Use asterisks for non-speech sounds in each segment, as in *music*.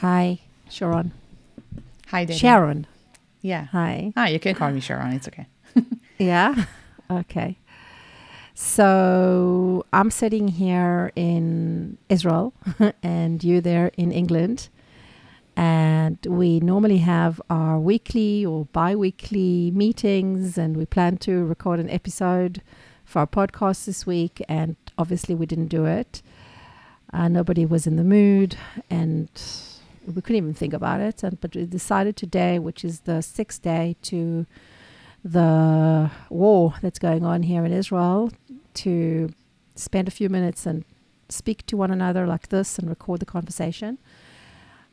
Hi, Sharon. Hi, Debbie. Sharon. Yeah. Hi. Ah, you can call me Sharon. It's okay. *laughs* Yeah. Okay. So I'm sitting here in Israel *laughs* and you there in England. And we normally have our weekly or bi weekly meetings, and we plan to record an episode for our podcast this week. And obviously, we didn't do it. Uh, nobody was in the mood, and we couldn't even think about it. And but we decided today, which is the sixth day to the war that's going on here in Israel, to spend a few minutes and speak to one another like this and record the conversation.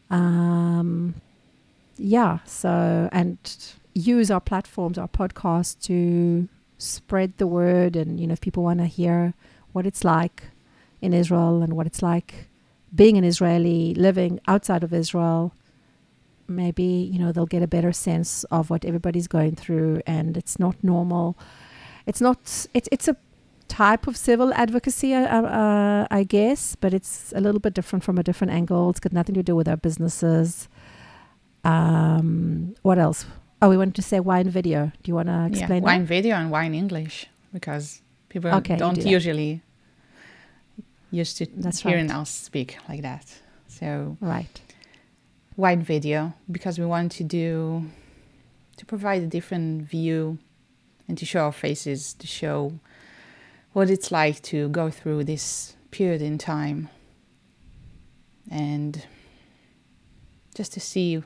Um, yeah, so and use our platforms, our podcast to spread the word, and you know, if people want to hear what it's like in Israel and what it's like being an Israeli living outside of Israel, maybe you know they'll get a better sense of what everybody's going through, and it's not normal. It's not. It's it's a type of civil advocacy, uh, uh, I guess, but it's a little bit different from a different angle. It's got nothing to do with our businesses. Um, what else? Oh, we wanted to say wine video. Do you want to explain? yeah, wine that? video and wine English because people Okay, don't do usually used to That's hearing right. us speak like that. So Right. wine video because we want to do to provide a different view and to show our faces to show what it's like to go through this period in time and just to see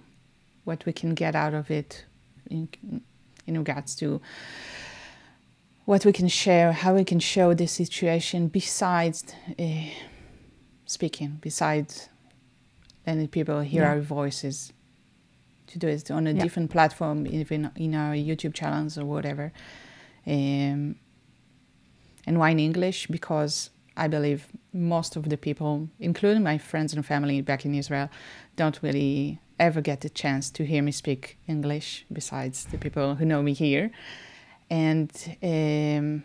what we can get out of it in, in regards to what we can share how we can show this situation besides uh, speaking besides letting people hear Yeah. our voices to do it on a Yeah. different platform even in our youtube channels or whatever um, and why in english because i believe most of the people including my friends and family back in israel don't really ever get the chance to hear me speak english besides the people who know me here and um,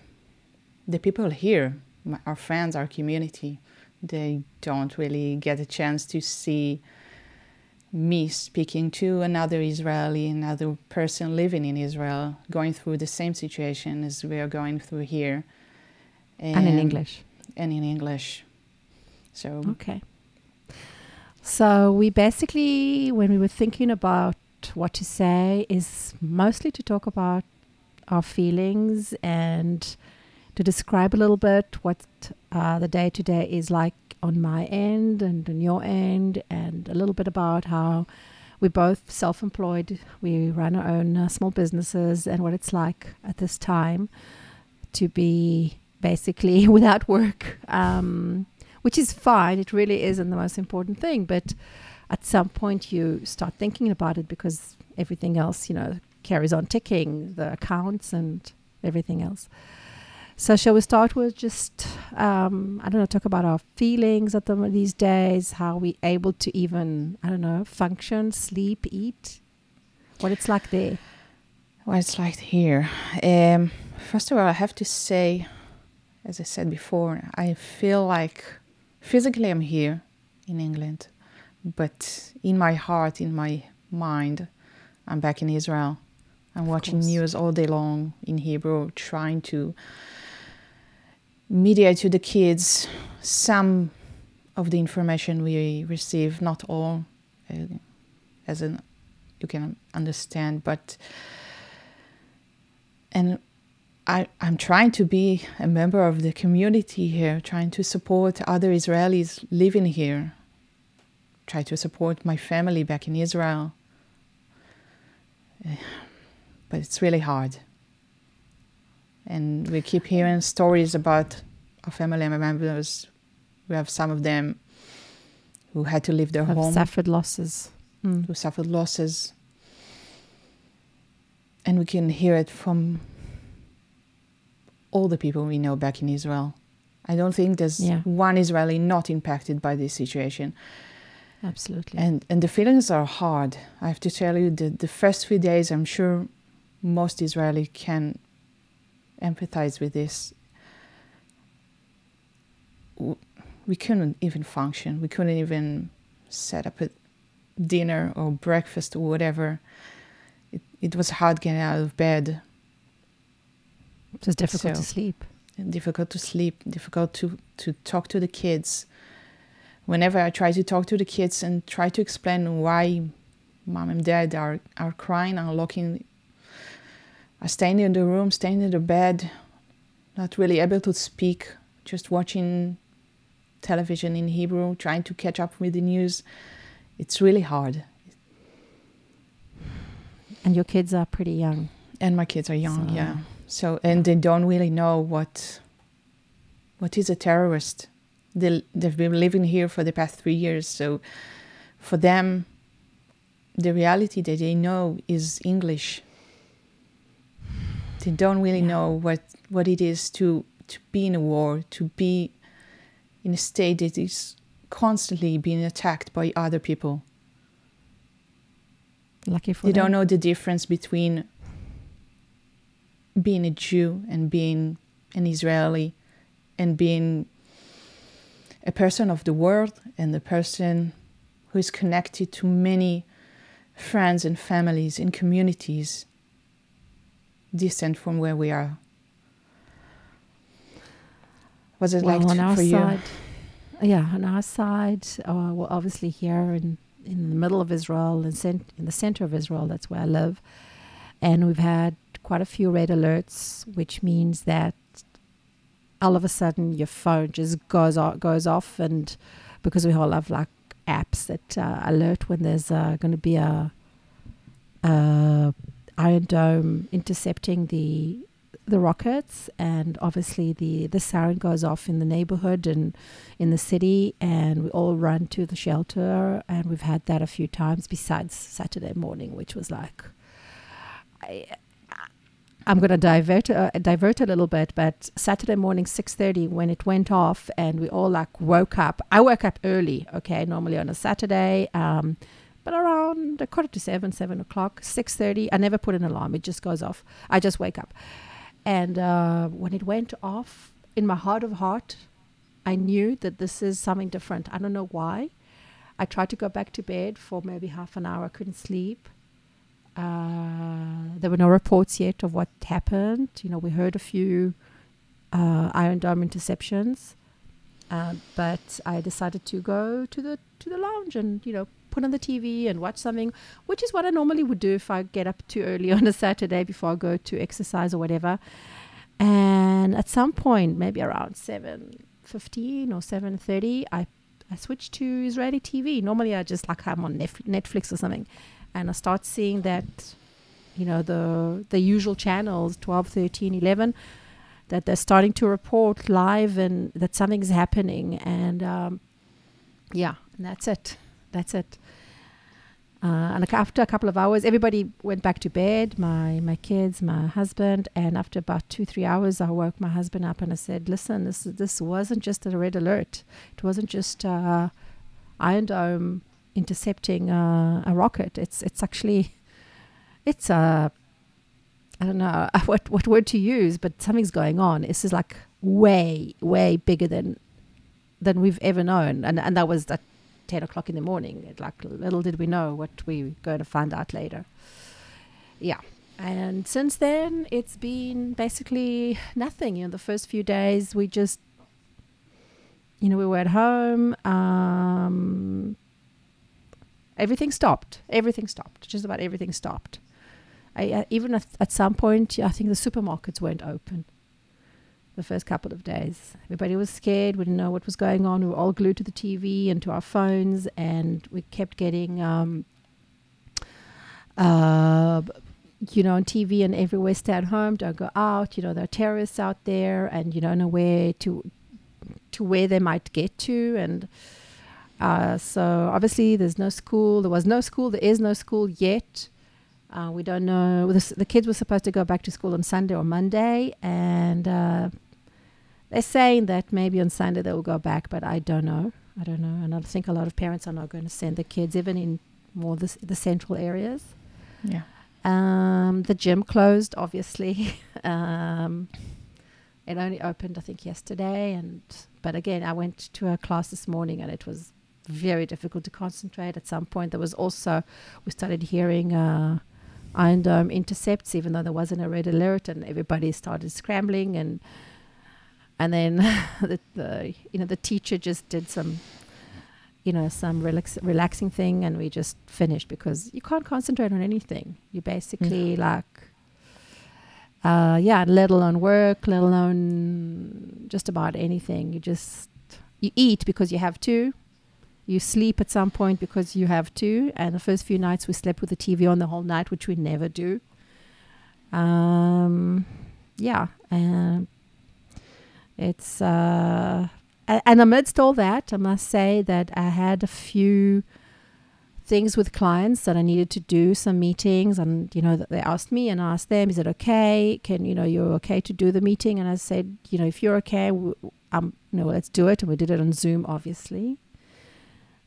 the people here my, our friends our community they don't really get a chance to see me speaking to another Israeli, another person living in Israel, going through the same situation as we are going through here. And in English. And in English. So, Okay. So we basically, when we were thinking about what to say, is mostly to talk about our feelings and to describe a little bit what uh, the day to day is like on my end and on your end, and a little bit about how we're both self employed. We run our own uh, small businesses and what it's like at this time to be basically *laughs* without work. Um, which is fine. It really isn't the most important thing. But at some point, you start thinking about it because everything else, you know, carries on ticking the accounts and everything else. So, shall we start with just, um, I don't know, talk about our feelings at the, these days, how we able to even, I don't know, function, sleep, eat, what it's like there. what it's like here. Um, first of all, I have to say, as I said before, I feel like physically I'm here in England, but in my heart, in my mind, I'm back in Israel. I'm watching news all day long in Hebrew, trying to mediate to the kids some of the information we receive, not all, uh, as in you can understand, but and I, I'm trying to be a member of the community here, trying to support other Israelis living here, try to support my family back in Israel. Eh, But it's really hard. And we keep hearing stories about our family members. We have some of them who had to leave their Have home suffered losses. Mm. who suffered losses. And we can hear it from all the people we know back in Israel. I don't think there's Yeah. one Israeli not impacted by this situation. Absolutely. And and the feelings are hard. I have to tell you that the first few days I'm sure most Israeli can empathize with this. We couldn't even function. We couldn't even set up a, dinner or breakfast or whatever, it, it was hard getting out of bed. It was difficult So- to sleep. difficult to sleep, difficult to, to talk to the kids. Whenever I try to talk to the kids and try to explain why mom and dad are, are crying, are are staying in the room, staying in the bed, not really able to speak, just watching television in Hebrew, trying to catch up with the news, it's really hard. And your kids are pretty young. And my kids are young, So- yeah. So and they don't really know what what is a terrorist. They they've been living here for the past three years, so for them, the reality that they know is English. They don't really Yeah. know what what it is to to be in a war, to be in a state that is constantly being attacked by other people. Lucky for They them. don't know the difference between being a Jew and being an Israeli and being a person of the world and a person who is connected to many friends and families and communities distant from where we are. Was it well, like on our for you? side, yeah, on our side, uh, well, obviously here in in the middle of Israel, in, cent- in the center of Israel, that's where I live, and we've had quite a few red alerts, which means that all of a sudden your phone just goes off, goes off, and because we all have like apps that uh, alert when there's uh, going to be a, a Iron Dome intercepting the the rockets and obviously the the siren goes off in the neighborhood and in the city and we all run to the shelter and we've had that a few times besides Saturday morning which was like I I'm going to divert uh, divert a little bit but Saturday morning 6:30 when it went off and we all like woke up I woke up early okay normally on a Saturday um but around a quarter to seven, seven o'clock, six thirty. I never put an alarm; it just goes off. I just wake up, and uh, when it went off, in my heart of heart, I knew that this is something different. I don't know why. I tried to go back to bed for maybe half an hour. I couldn't sleep. Uh, there were no reports yet of what happened. You know, we heard a few uh, Iron Dome interceptions, uh, but I decided to go to the to the lounge and you know put on the TV and watch something, which is what I normally would do if I get up too early *laughs* on a Saturday before I go to exercise or whatever. And at some point, maybe around seven fifteen or seven thirty, I I switched to Israeli TV. Normally, I just like I'm on Netflix or something, and I start seeing that, you know, the the usual channels 12, 13, 11, that they're starting to report live and that something's happening. And um, yeah, and that's it. That's it. Uh, and after a couple of hours, everybody went back to bed. My my kids, my husband, and after about two three hours, I woke my husband up and I said, "Listen, this this wasn't just a red alert. It wasn't just uh, Iron Dome intercepting uh, a rocket. It's it's actually it's a I don't know *laughs* what what word to use, but something's going on. This is like way way bigger than than we've ever known, and and that was that 10 o'clock in the morning. Like, little did we know what we were going to find out later. Yeah. And since then, it's been basically nothing. You know, the first few days, we just, you know, we were at home. Um, everything stopped. Everything stopped. Just about everything stopped. I, uh, even at, at some point, I think the supermarkets weren't open the first couple of days. Everybody was scared. We didn't know what was going on. We were all glued to the TV and to our phones, and we kept getting, um, uh, you know, on TV and everywhere, stay at home, don't go out. You know, there are terrorists out there, and you don't know where to to where they might get to, and. Uh, so obviously, there's no school. There was no school. There is no school yet. Uh, we don't know. The, the kids were supposed to go back to school on Sunday or Monday, and uh, they're saying that maybe on Sunday they will go back, but I don't know. I don't know. And I think a lot of parents are not going to send the kids, even in more the, the central areas. Yeah. Um, the gym closed, obviously. *laughs* um, it only opened, I think, yesterday, and but again, I went to a class this morning, and it was very difficult to concentrate. At some point, there was also we started hearing uh, Iron Dome intercepts, even though there wasn't a red alert, and everybody started scrambling and and then *laughs* the, the you know the teacher just did some you know some relax, relaxing thing and we just finished because you can't concentrate on anything. You basically like uh, yeah let alone work let alone just about anything. You just you eat because you have to. You sleep at some point because you have to. And the first few nights we slept with the tv on the whole night which we never do. Um, yeah and it's uh, and amidst all that, I must say that I had a few things with clients that I needed to do some meetings and you know they asked me and asked them is it okay? Can you know you're okay to do the meeting? And I said you know if you're okay um you know let's do it. And we did it on Zoom obviously.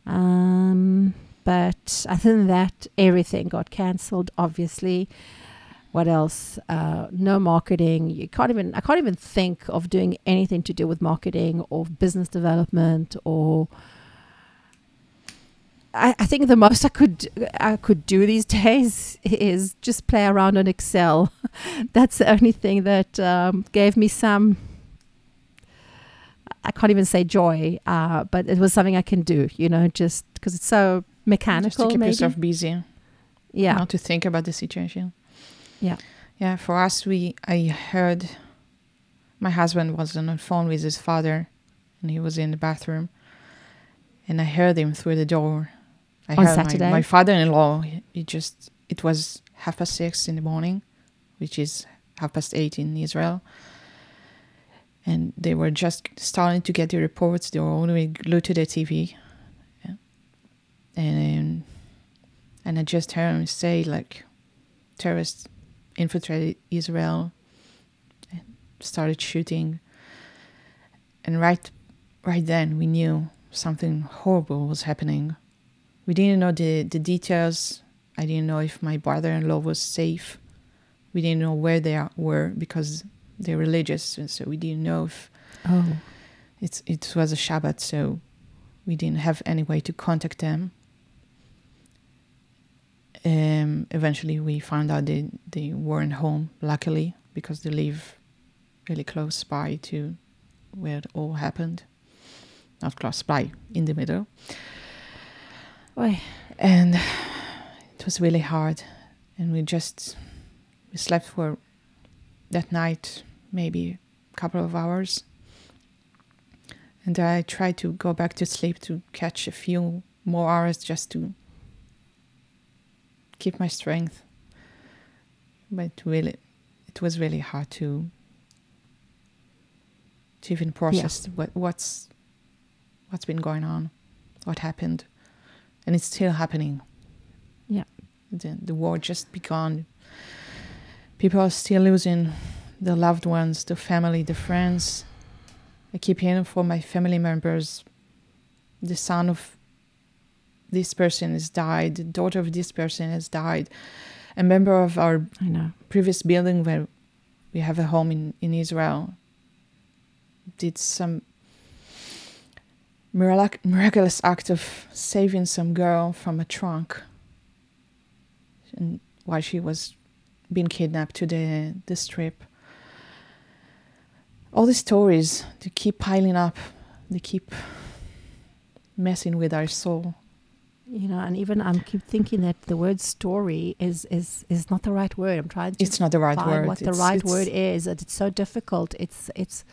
Um but other than that everything got cancelled obviously what else? Uh, no marketing. You can't even. I can't even think of doing anything to do with marketing or business development or. I, I think the most I could I could do these *laughs* days is just play around on Excel. *laughs* That's the only thing that um, gave me some. I can't even say joy, uh, but it was something I can do. You know, just because it's so mechanical. Just to keep maybe. yourself busy. Yeah. Not to think about the situation. Yeah. Yeah, for us, we I heard my husband was on the phone with his father, and he was in the bathroom, and I heard him through the door. I On heard Saturday? my, my father-in-law. He, he just it was half past six in the morning, which is half past eight in Israel. And they were just starting to get the reports. They were only glued to the TV, yeah. and and I just heard him say like, terrorists infiltrated Israel and started shooting. And right right then we knew something horrible was happening. We didn't know the, the details. I didn't know if my brother in law was safe. We didn't know where they are, were because they're religious, and so we didn't know if Oh. it's it was a Shabbat, so we didn't have any way to contact them. Um, eventually, we found out they they weren't home. Luckily, because they live really close by to where it all happened. Not close by, in the middle. Oy. And it was really hard. And we just we slept for that night maybe a couple of hours. And I tried to go back to sleep to catch a few more hours just to keep my strength. But really, it was really hard to to even process what what's what's been going on, what happened, and it's still happening. Yeah. the the war just begun. People are still losing their loved ones, their family, their friends. I keep hearing from my family members, the son of this person has died, the daughter of this person has died. A member of our know. previous building where we have a home in, in Israel did some mirac- miraculous act of saving some girl from a trunk and while she was being kidnapped to the, the strip. All these stories, they keep piling up, they keep messing with our soul. You know, and even I'm keep thinking that the word story is is is not the right word. I'm trying to It's not the right find word. what the right word is. It's so difficult. It's it's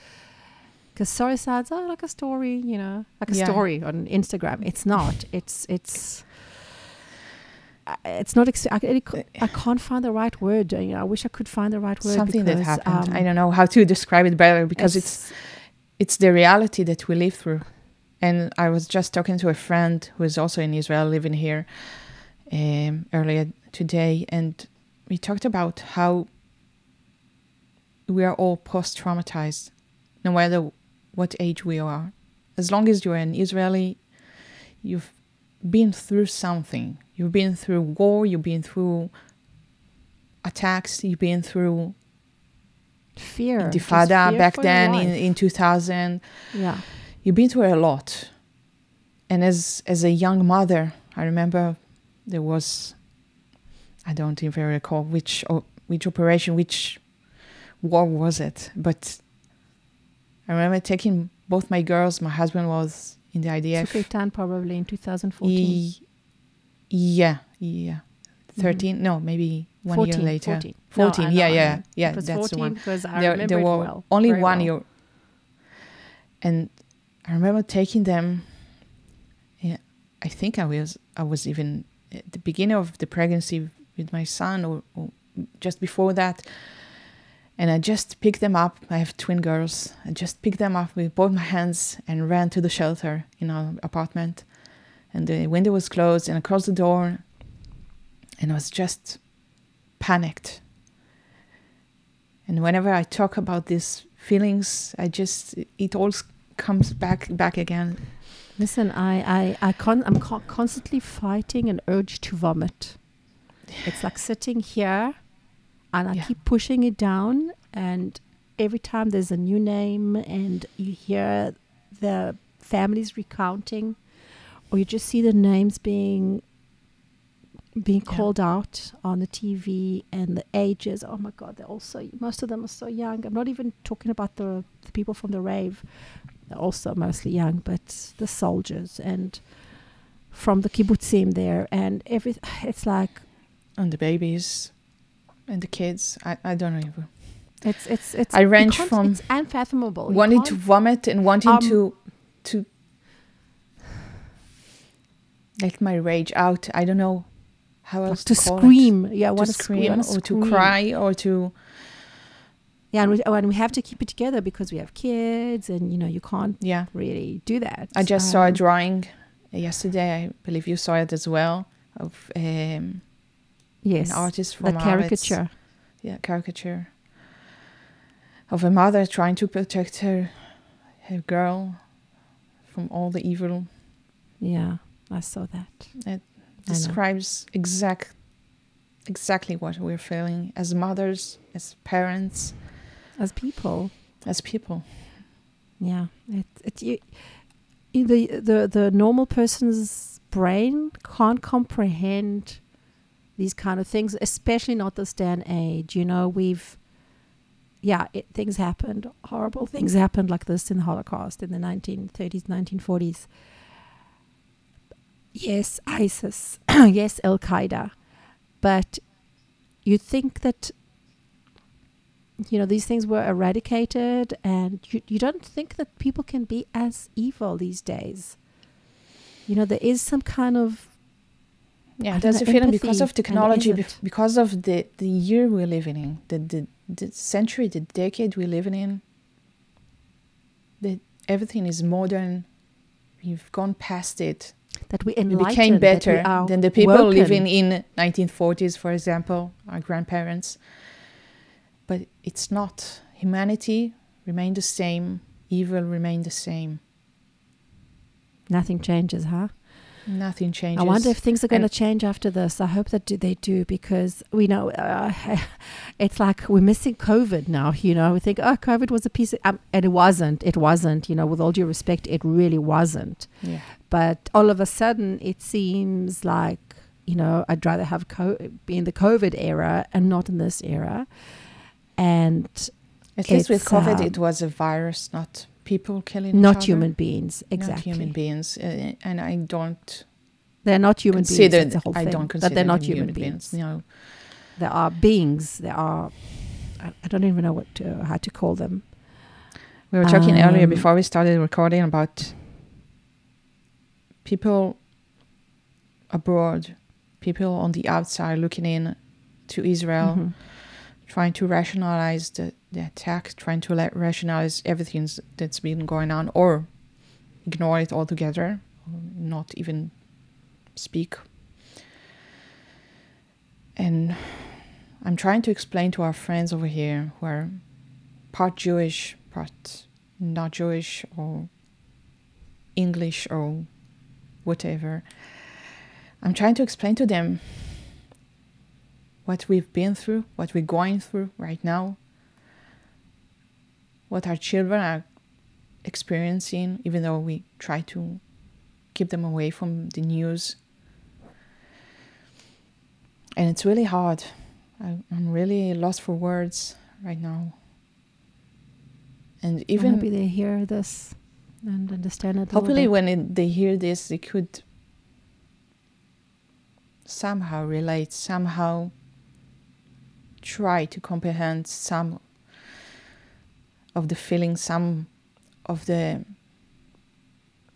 because story sounds oh, like a story, you know, like a Yeah. story on Instagram. It's not. It's it's. It's not. Ex- I, I I can't find the right word. You know, I wish I could find the right word. Something that happened. um, I don't know how to describe it better because it's it's the reality that we live through. And I was just talking to a friend who is also in Israel, living here, um, earlier today, and we talked about how we are all post traumatized, no matter what age we are. As long as you're an Israeli, you've been through something. You've been through war, you've been through attacks, you've been through fear. Intifada fear back then in, in 2000. yeah. You've been through a lot. and as as a young mother, I remember there was I don't even recall which which operation, which war was it, but I remember taking both my girls. My husband was in the IDF. Tzuk Eitan probably in 2014. He, yeah, yeah. 13 mm-hmm. no maybe one 14, year later 14, 14 no, yeah know, yeah yeah that's 14 the one because I there, remember there were well, only one well. year and i remember taking them yeah i think i was i was even at the beginning of the pregnancy with my son or, or just before that. And i just picked them up. I have twin girls. I just picked them up with both my hands and ran to the shelter in our apartment. And the window was closed and closed the door. And I was just panicked. And whenever I talk about these feelings, I just it all comes back back again. Listen, I I I con- I'm co- constantly fighting an urge to vomit. It's like sitting here, and I Yeah. keep pushing it down. And every time there's a new name, and you hear the families recounting, or you just see the names being being Yeah. called out on the TV and the ages. Oh my God, they're also most of them are so young. I'm not even talking about the, the people from the rave. Also mostly young, but the soldiers and from the kibbutzim there and every. *sighs* It's like And the babies and the kids. I, I don't know. even- it's it's it's. I range from it's unfathomable. Wanting to vomit and wanting Um, to to let my rage out. I don't know how like else to call it. scream. Yeah, To to scream scream or to cry or to Yeah, and we, oh, and we have to keep it together because we have kids, and you know you can't yeah. really do that. I just saw a Um, drawing yesterday. I believe you saw it as well of um, Yes, an artist the from Auschwitz. caricature. Yeah, caricature of a mother trying to protect her her girl from all the evil. Yeah, I saw that. it. Describes exact exactly what we're feeling as mothers, as parents, As people, as people. yeah, it it you, the the the normal person's brain can't comprehend these kind of things, especially not this day and age. You know, we've yeah, it, things happened, horrible *laughs* things happened like this in the Holocaust in the 1930s, 1940s. Yes, ISIS. *clears throat* yes, Al Qaeda. But you think that, you know, these things were eradicated, and you, you don't think that people can be as evil these days. You know, there is some kind of Yeah, don't that's know, the feeling because of technology, bef- because of the, the year we're living in, the, the, the century, the decade we're living in. That everything is modern. We've gone past it. that we We became that we better than the people woken. living in 1940s, for example, our grandparents. But it's not. Humanity remained the same. Evil remained the same. Nothing changes, huh? Nothing changes. I wonder if things are going to change after this. I hope that do, they do because we know uh, *laughs* it's like we're missing COVID now. You know, we think, oh, COVID was a piece of, um, and it wasn't. It wasn't. You know, with all due respect, it really wasn't. yeah. But all of a sudden, it seems like you know I'd rather have co- be in the COVID era and not in this era. And At least with COVID, um, it was a virus, not people killing each not human beings, exactly. Not human beings, uh, and I don't They're not human beings. That's the whole I thing. don't that consider they're not them human, beings. No, There are beings. There are. I, I don't even know what to, how to call them. we were talking earlier Um, before we started recording about people abroad, people on the outside looking in to Israel, Mhm. Trying to rationalize the, the attack, trying to let rationalize everything that's been going on, or ignore it altogether, not even speak. And I'm trying to explain to our friends over here who are part Jewish, part not Jewish, or English, or whatever. I'm trying to explain to them what we've been through, what we're going through right now, what our children are experiencing, even though we try to keep them away from the news. And it's really hard. I, I'm really lost for words right now. And even maybe they hear this and understand it. hopefully, when it, they hear this, they could somehow relate, somehow try to comprehend some of the feelings, some of the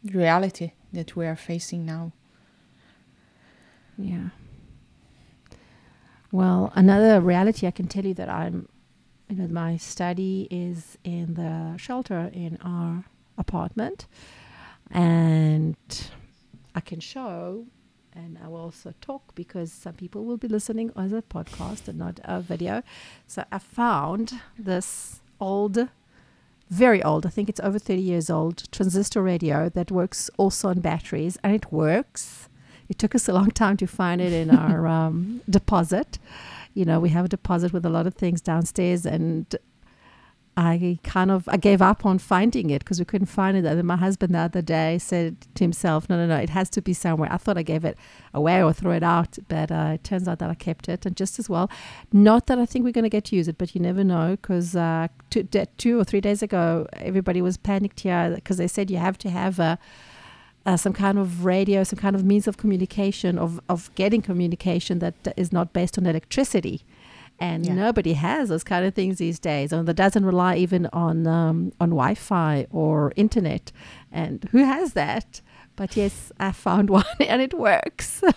reality that we are facing now. Yeah. Well, another reality I can tell you that I'm, you know, my study is in the shelter in our apartment, and I can show, and I will also talk because some people will be listening as a podcast and not a video. So I found this old very old. I think it's over 30 years old transistor radio that works also on batteries, and it works. It took us a long time to find it in *laughs* our um, deposit. You know, we have a deposit with a lot of things downstairs, and I kind of I gave up on finding it because we couldn't find it. And my husband the other day said to himself, "No, no, no, it has to be somewhere." I thought I gave it away or threw it out, but uh, it turns out that I kept it, and just as well. Not that I think we're going to get to use it, but you never know. Because uh, two, two or three days ago, everybody was panicked here because they said you have to have a. Uh, some kind of radio, some kind of means of communication, of, of getting communication that is not based on electricity and yeah. nobody has those kind of things these days and that doesn't rely even on um, on wi-fi or internet. And who has that? But yes i found *laughs* one and it works. *laughs*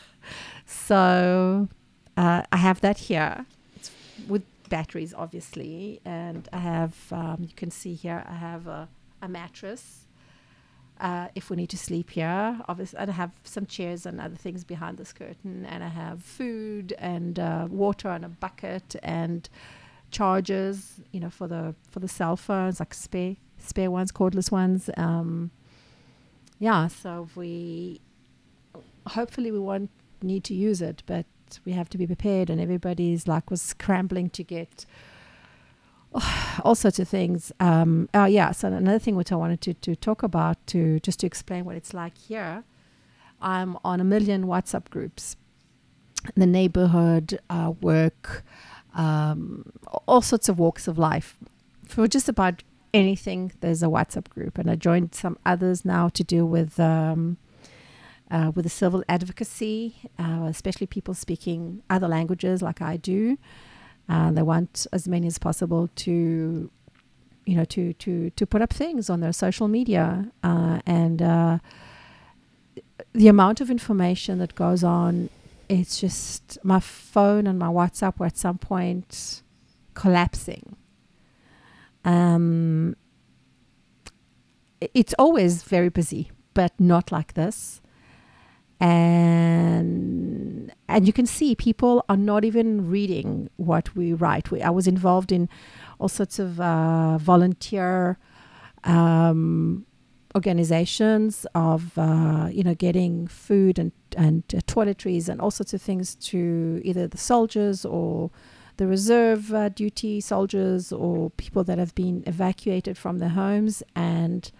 So uh, i have that here. It's with batteries obviously. And i have um, you can see here i have a, a mattress uh, if we need to sleep here. Obviously, I have some chairs and other things behind this curtain, and I have food and uh, water and a bucket and chargers, you know, for the for the cell phones, like spare spare ones, cordless ones. Um, yeah, so we hopefully we won't need to use it, but we have to be prepared, and everybody's like was scrambling to get *sighs* all sorts of things. Um, oh yeah, so another thing which I wanted to, to talk about to just to explain what it's like here. I'm on a million WhatsApp groups, the neighborhood, uh, work, um, all sorts of walks of life. For just about anything, there's a WhatsApp group, and I joined some others now to deal with. Um, uh, with the civil advocacy, uh, especially people speaking other languages like I do. Uh, they want as many as possible to, you know, to to to put up things on their social media, uh, and uh, the amount of information that goes on, it's just my phone and my WhatsApp were at some point collapsing. Um, it's always very busy, but not like this and and you can see people are not even reading what we write. We, I was involved in all sorts of uh, volunteer um, organizations of uh, you know getting food and and uh, toiletries and all sorts of things to either the soldiers or the reserve uh, duty soldiers or people that have been evacuated from their homes and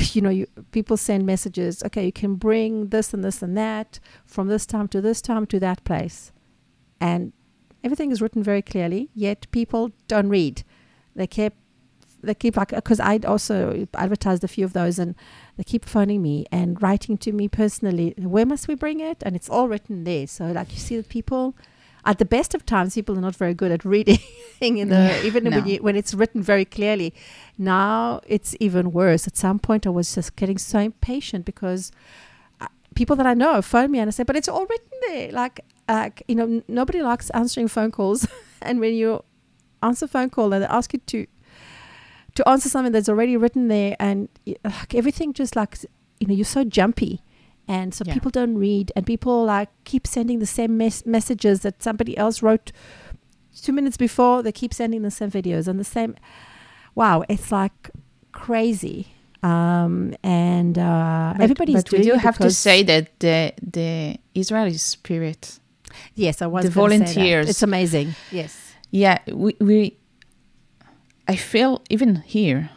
*laughs* you know, you, people send messages. Okay, you can bring this and this and that from this time to this time to that place, and everything is written very clearly. Yet people don't read. They keep they keep like because I also advertised a few of those, and they keep phoning me and writing to me personally. Where must we bring it? And it's all written there. So like you see the people at the best of times, people are not very good at reading *laughs* in the even no. when, you, when it's written very clearly. Now it's even worse. At some point, I was just getting so impatient because uh, people that I know phone me and I say, "But it's all written there." Like, like you know, n- nobody likes answering phone calls, *laughs* and when you answer a phone call and they ask you to to answer something that's already written there, and like everything just like you know, you're so jumpy and so yeah. people don't read and people like keep sending the same mes- messages that somebody else wrote two minutes before. They keep sending the same videos and the same wow it's like crazy. Um, and uh, but, everybody's but we do have to say that the the Israeli spirit yes I was the volunteers it's amazing. Yes. Yeah we, we I feel even here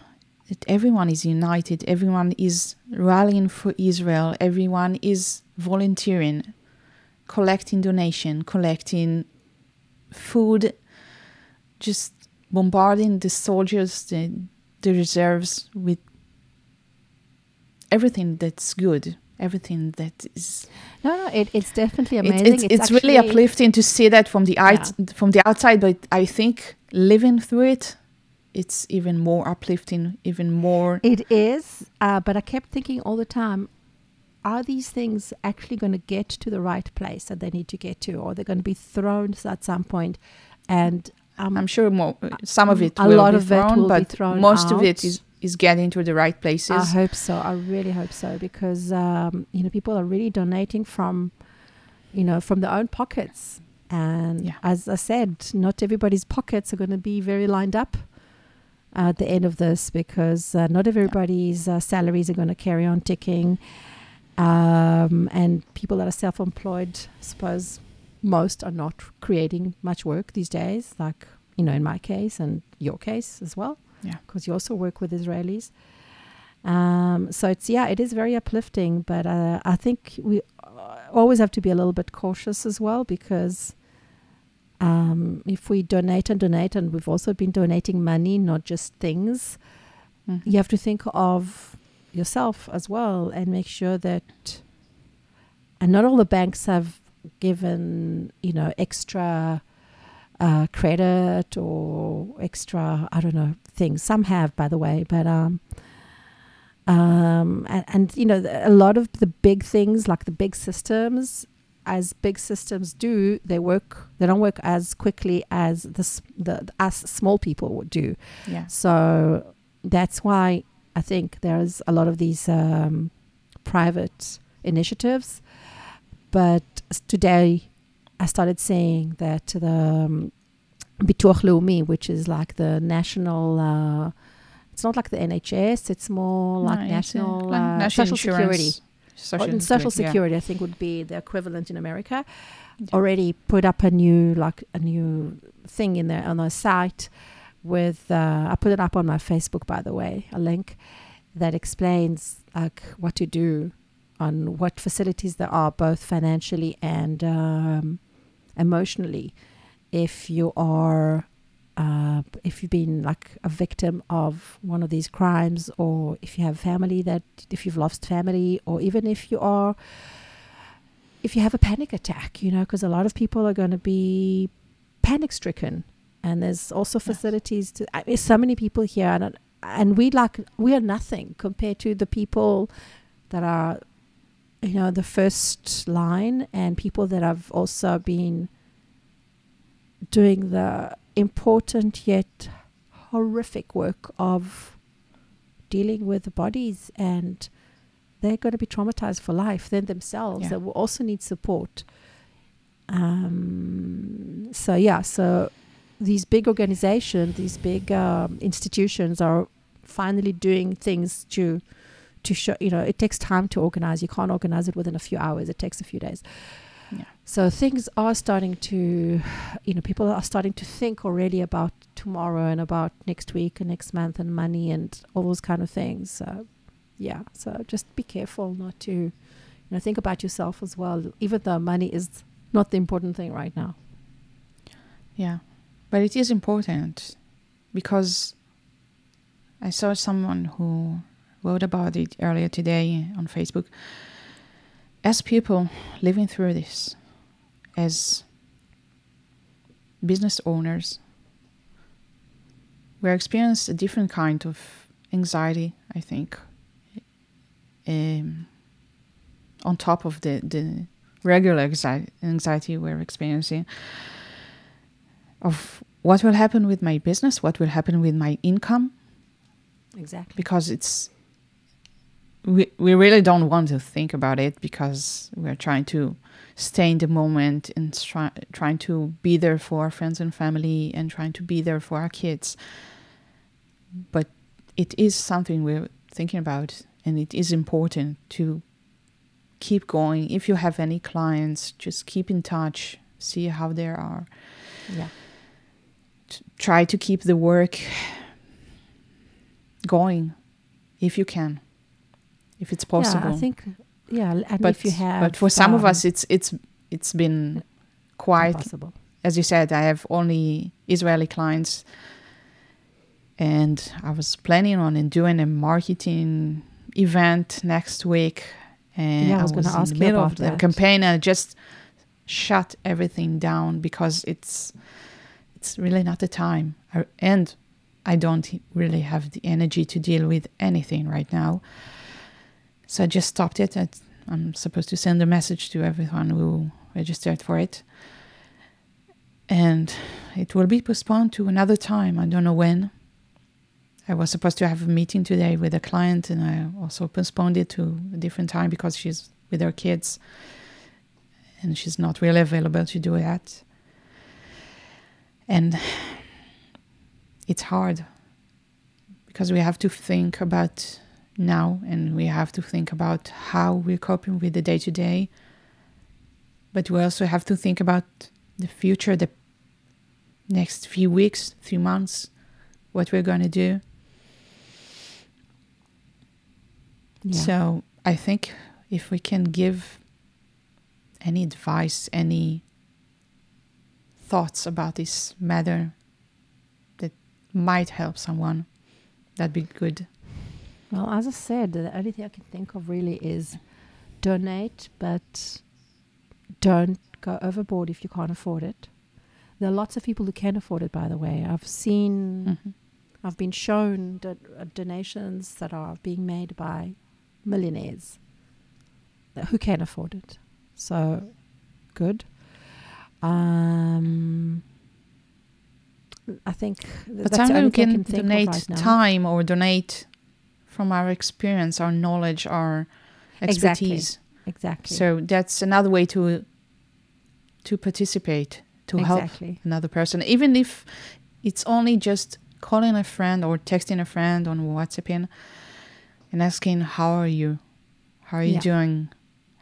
that everyone is united, everyone is rallying for Israel, everyone is volunteering, collecting donation, collecting food, just bombarding the soldiers, the, the reserves with everything that's good, everything that is. No, no, it, it's definitely It- amazing. it's it's, really uplifting to see that from the out, from the outside, but I think living through it, it's even more uplifting, even more. It is, uh, but I kept thinking all the time: Are these things actually going to get to the right place that they need to get to, or they're going to be thrown at some point? And um, I'm sure more, some of it A will lot be of it thrown, will be but thrown most of it is is is getting to the right places. I hope so. I really hope so because um, you know people are really donating from, you know, from their own pockets. And Yeah. as I said, not everybody's pockets are going to be very lined up at the end of this because uh, not everybody's uh, salaries are going to carry on ticking. Um, and people that are self-employed, I suppose most are not creating much work these days. Like you know, in my case and your case as well Yeah. because you also work with Israelis. Um, so it's yeah, it is very uplifting, but uh, I think we uh, always have to be a little bit cautious as well because um, if we donate and donate, and we've also been donating money, not just things, Mhm. you have to think of yourself as well and make sure that. And not all the banks have given you know extra uh, credit or extra I don't know things. Some have, by the way, but um, um, and, and you know a lot of the big things like the big systems, as big systems do, they work. They don't work as quickly as the the, the us small people would do. Yeah. So that's why I think there's a lot of these um, private initiatives. But today, I started seeing that the um, Bituach Leumi, which is like the national, uh, it's not like the NHS, it's more like No, uh, like uh, national social security. Social, social security, yeah. I think would be the equivalent in America. Yeah. Already put up a new like a new thing in there on our site with uh, I put it up on my Facebook by the way, a link that explains like what to do on what facilities there are both financially and um, emotionally if you are uh, if you've been like a victim of one of these crimes or if you have family that if you've lost family or even if you are if you have a panic attack you know because a lot of people are going to be panic stricken and there's also Yes. facilities to I mean, so many people here and and we like we are nothing compared to the people that are you know the first line and people that have also been doing the important yet horrific work of dealing with the bodies and they're going to be traumatized for life then themselves Yeah. they will also need support um, so yeah so these big organizations these big um, institutions are finally doing things to to show you know it takes time to organize you can't organize it within a few hours it takes a few days. So things are starting to you know people are starting to think already about tomorrow and about next week and next month and money and all those kind of things so yeah so just be careful not to you know think about yourself as well even though money is not the important thing right now Yeah, but it is important because I saw someone who wrote about it earlier today on Facebook. As people living through this, as business owners, we experience a different kind of anxiety, I think, um, on top of the, the regular anxiety, anxiety we're experiencing of what will happen with my business, what will happen with my income, exactly. Because it's we we really don't want to think about it because we're trying to stay in the moment and try, trying to be there for our friends and family and trying to be there for our kids. But it is something we're thinking about, and it is important to keep going. If you have any clients, just keep in touch, see how they are yeah t- try to keep the work going if you can, if it's possible. Yeah, I think. Yeah, and but if you have, but for some of um, us, it's it's it's been quite impossible. as you said, I have only Israeli clients, and I was planning on doing a marketing event next week, and Yeah, I was I gonna was in ask the you middle about of the that. campaign, and I just shut everything down because it's it's really not the time, I, and I don't really have the energy to deal with anything right now. So I just stopped it. I, I'm supposed to send a message to everyone who registered for it and it will be postponed to another time. I don't know when. I was supposed to have a meeting today with a client, and I also postponed it to a different time because she's with her kids and she's not really available to do that. And it's hard because we have to think about now and we have to think about how we're coping with the day to day. But we also have to think about the future, the next few weeks, few months, what we're going to do. Yeah. So I think if we can give any advice, any thoughts about this matter that might help someone, that'd be good. Well, as I said, the only thing I can think of really is donate, but don't go overboard if you can't afford it. There are lots of people who can afford it, by the way. I've seen, Mhm. I've been shown do- uh, donations that are being made by millionaires who can afford it. So, good. Um, I think th- But that's someone only thing I can can think donate of right time or donate from our experience, our knowledge, our expertise. Exactly. exactly. So that's another way to to participate, to help another person, even if it's only just calling a friend or texting a friend on WhatsApp and asking, "How are you? How are you Yeah. doing?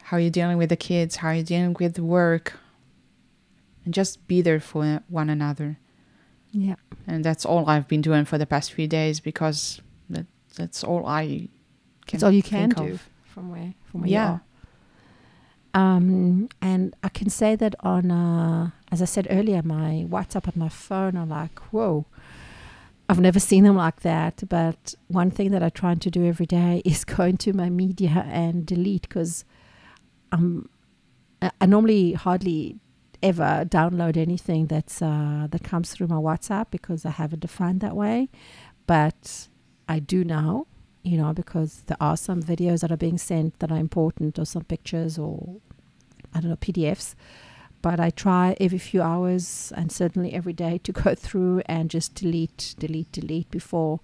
How are you dealing with the kids? How are you dealing with work?" And just be there for one another. Yeah. And that's all I've been doing for the past few days because that's all I can That's all you can do of. from where from where Yeah. you are. Um, and I can say that on, uh, as I said earlier, my WhatsApp and my phone are like, whoa. I've never seen them like that. But one thing that I try to do every day *laughs* is go into my media and delete because um, I, I normally hardly ever download anything that's uh, that comes through my WhatsApp because I have it defined that way. But I do now you know, because there are some videos that are being sent that are important, or some pictures, or I don't know, PDFs. But I try every few hours and certainly every day to go *laughs* through and just delete, delete, delete before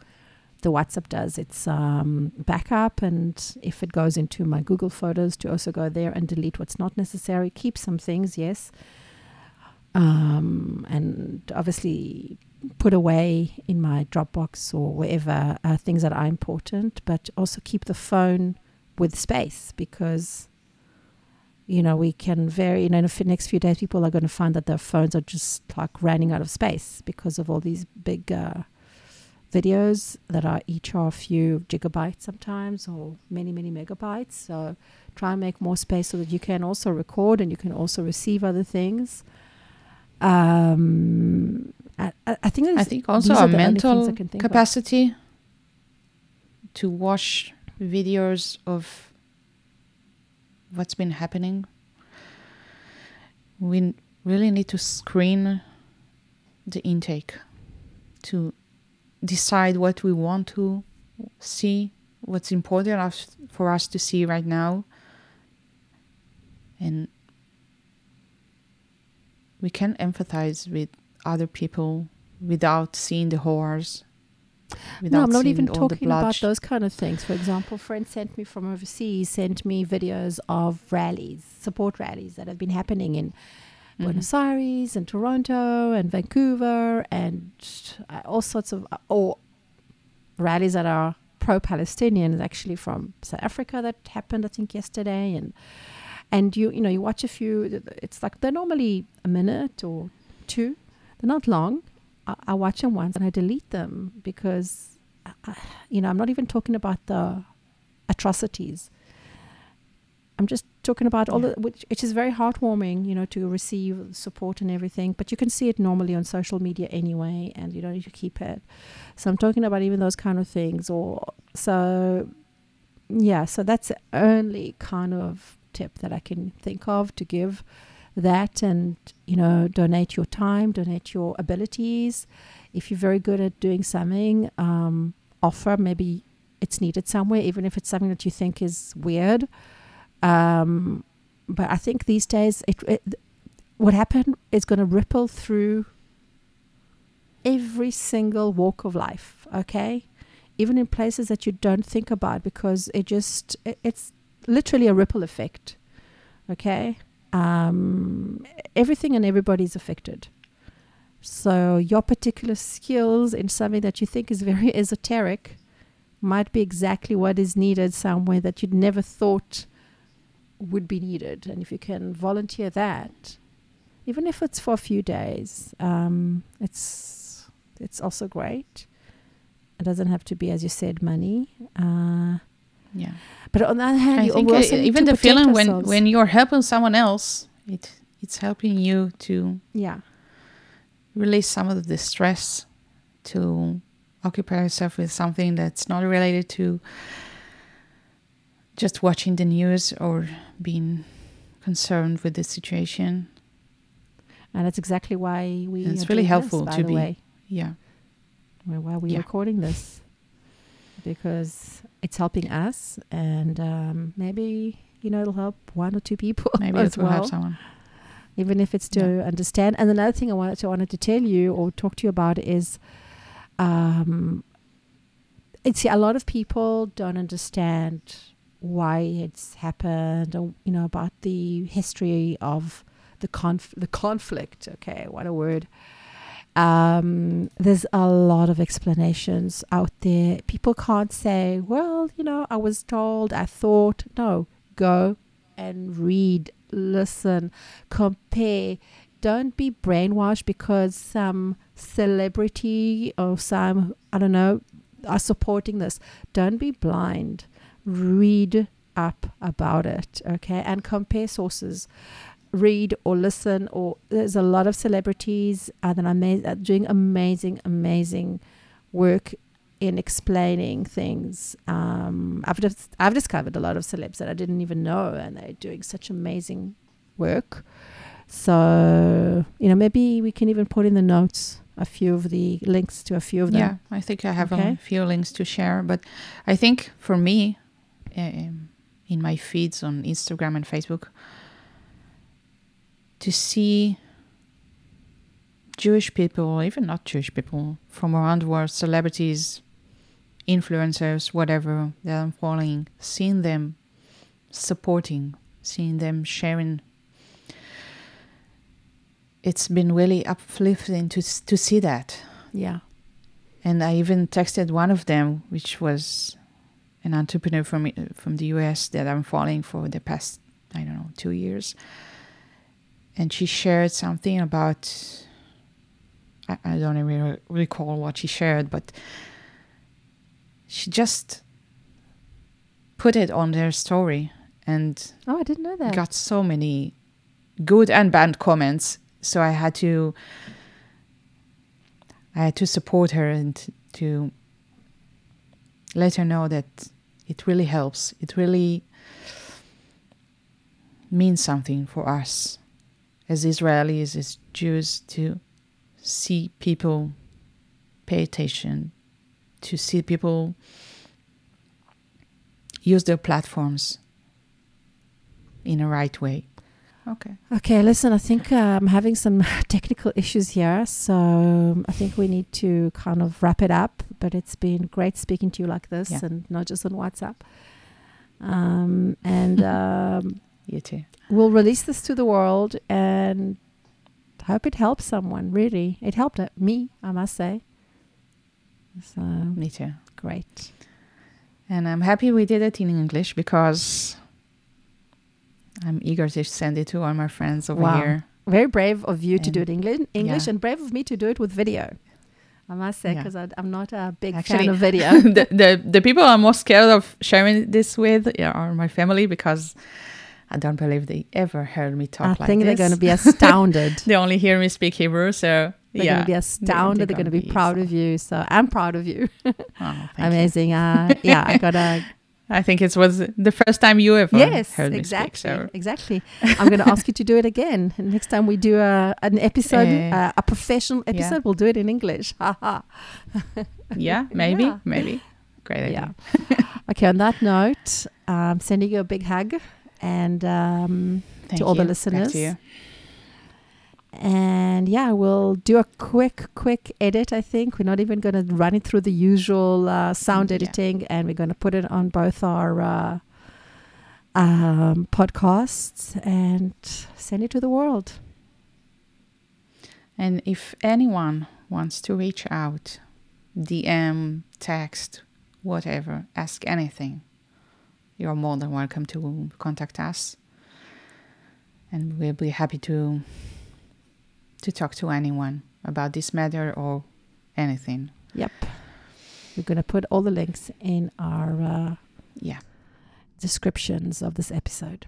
the WhatsApp does its um, backup. And if it goes into my Google Photos, to also go there and delete what's not necessary. Keep some things, yes. Um, and obviously put away in my Dropbox or wherever uh, things that are important, but also keep the phone with space because you know we can very you know in the next few days people are going to find that their phones are just like running out of space because of all these big uh, videos that are each are a few gigabytes sometimes or many many megabytes. So try and make more space so that you can also record and you can also receive other things. Um I, I think I think also a are the only things mental think of. capacity to watch videos of what's been happening. We really need to screen the intake to decide what we want to see, what's important for us to see right now. And we can empathize with other people without seeing the horrors. No, I'm not even talking about those kind of things. For example, friends sent me from overseas, sent me videos of rallies, support rallies that have been happening in Mhm. Buenos Aires and Toronto and Vancouver and uh, all sorts of, uh, or rallies that are pro-Palestinian, actually from South Africa that happened, I think, yesterday. And and you you know you watch a few. It's like they're normally a minute or two. They're not long. I, I watch them once and I delete them because uh, you know, I'm not even talking about the atrocities. I'm just talking about all Yeah. the, which, which is very heartwarming, you know, to receive support and everything. But you can see it normally on social media anyway, and you don't need to keep it. So I'm talking about even those kind of things. Or so, yeah. So that's the only kind of tip that I can think of to give. That and you know, donate your time, donate your abilities. If you're very good at doing something, um, offer maybe it's needed somewhere, even if it's something that you think is weird. Um, but I think these days, it, it what happened is going to ripple through every single walk of life. Okay, even in places that you don't think about, because it just it, it's literally a ripple effect. Okay, um, everything and everybody is affected. So your particular skills in something that you think is very *laughs* esoteric might be exactly what is needed somewhere that you'd never thought would be needed. And if you can volunteer that, even if it's for a few days, um, it's it's also great. It doesn't have to be, as you said, money. Uh, Yeah. but on the other hand, I you think uh, even the feeling when ourselves. when you're helping someone else, it it's helping you to yeah, release some of the stress, to occupy yourself with something that's not related to just watching the news or being concerned with the situation. and that's exactly why we. It's really helpful this, by to the be- way. Yeah. Why are we're Yeah. recording this because it's helping us, and um, maybe you know it'll help one or two people Maybe *laughs* as well. help someone. even if it's to understand. And another thing I wanted to wanted to tell you or talk to you about is, um, it's a lot of people don't understand why it's happened, or you know about the history of the conf- the conflict. Okay, what a word. Um, there's a lot of explanations out there. People can't say, well, you know, I was told, I thought. No, go and read, listen, compare. Don't be brainwashed because some celebrity or some, I don't know, are supporting this. Don't be blind. Read up about it, okay? And compare sources. Read or listen, or there's a lot of celebrities uh, that are ama- uh, doing amazing, amazing work in explaining things. Um, I've I've discovered a lot of celebs that I didn't even know, and they're doing such amazing work. So you know, maybe we can even put in the notes a few of the links to a few of them. Yeah, I think I have Okay. a few links to share. But I think for me, um, in my feeds on Instagram and Facebook, to see Jewish people, even not Jewish people, from around the world, celebrities, influencers, whatever that I'm following, seeing them supporting, seeing them sharing. It's been really uplifting to to see that. yeah, And I even texted one of them, which was an entrepreneur from from the US that I'm following for the past I don't know two years. And she shared something about I, I don't even recall what she shared, but she just put it on their story and Oh, I didn't know that. got so many good and bad comments. So I had to I had to support her and to let her know that it really helps. It really means something for us as Israelis, as Jews, to see people pay attention, to see people use their platforms in a right way. Okay. Okay, listen, I think uh, I'm having some *laughs* technical issues here, so um, I think we need to kind of wrap it up. But it's been great speaking to you like this, Yeah. and not just on WhatsApp. Um, and um, *laughs* You too. we'll release this to the world, and hope it helps someone. Really, it helped uh, me, I must say. So Me too. great. And I'm happy we did it in English because I'm eager to send it to all my friends over Wow. here. Very brave of you to do it in Engli- English, yeah. and brave of me to do it with video. I must say, Yeah. because I'm not a big Actually, fan of video. *laughs* the, the the people I'm most scared of sharing this with are my family because I don't believe they ever heard me talk like that. I like think this. they're going to be *laughs* astounded. they only hear me speak Hebrew, so They're yeah. going to be astounded. They're, going to be, proud of you. So I'm proud of you. *laughs* *laughs* Oh, thank you. Amazing. Uh, yeah, I got a I think it was the first time you ever yes, heard me exactly, speak. So exactly. I'm going to ask you to do it again. Next time we do a an episode, Eh, uh, a professional yeah. episode, we'll do it in English. Ha ha. yeah, maybe, Yeah. maybe. Great Yeah. idea. Okay. On that note, um, sending you a big hug, and um, Thank all the you. Listeners. to you. and yeah, we'll do a quick, quick edit. I think we're not even going to run it through the usual uh, sound Yeah. editing, and we're going to put it on both our uh, um, podcasts and send it to the world. And if anyone wants to reach out, DM, text, whatever, ask anything, you're more than welcome to contact us. And we'll be happy to to talk to anyone about this matter or anything. Yep. We're going to put all the links in our uh, Yeah. descriptions of this episode.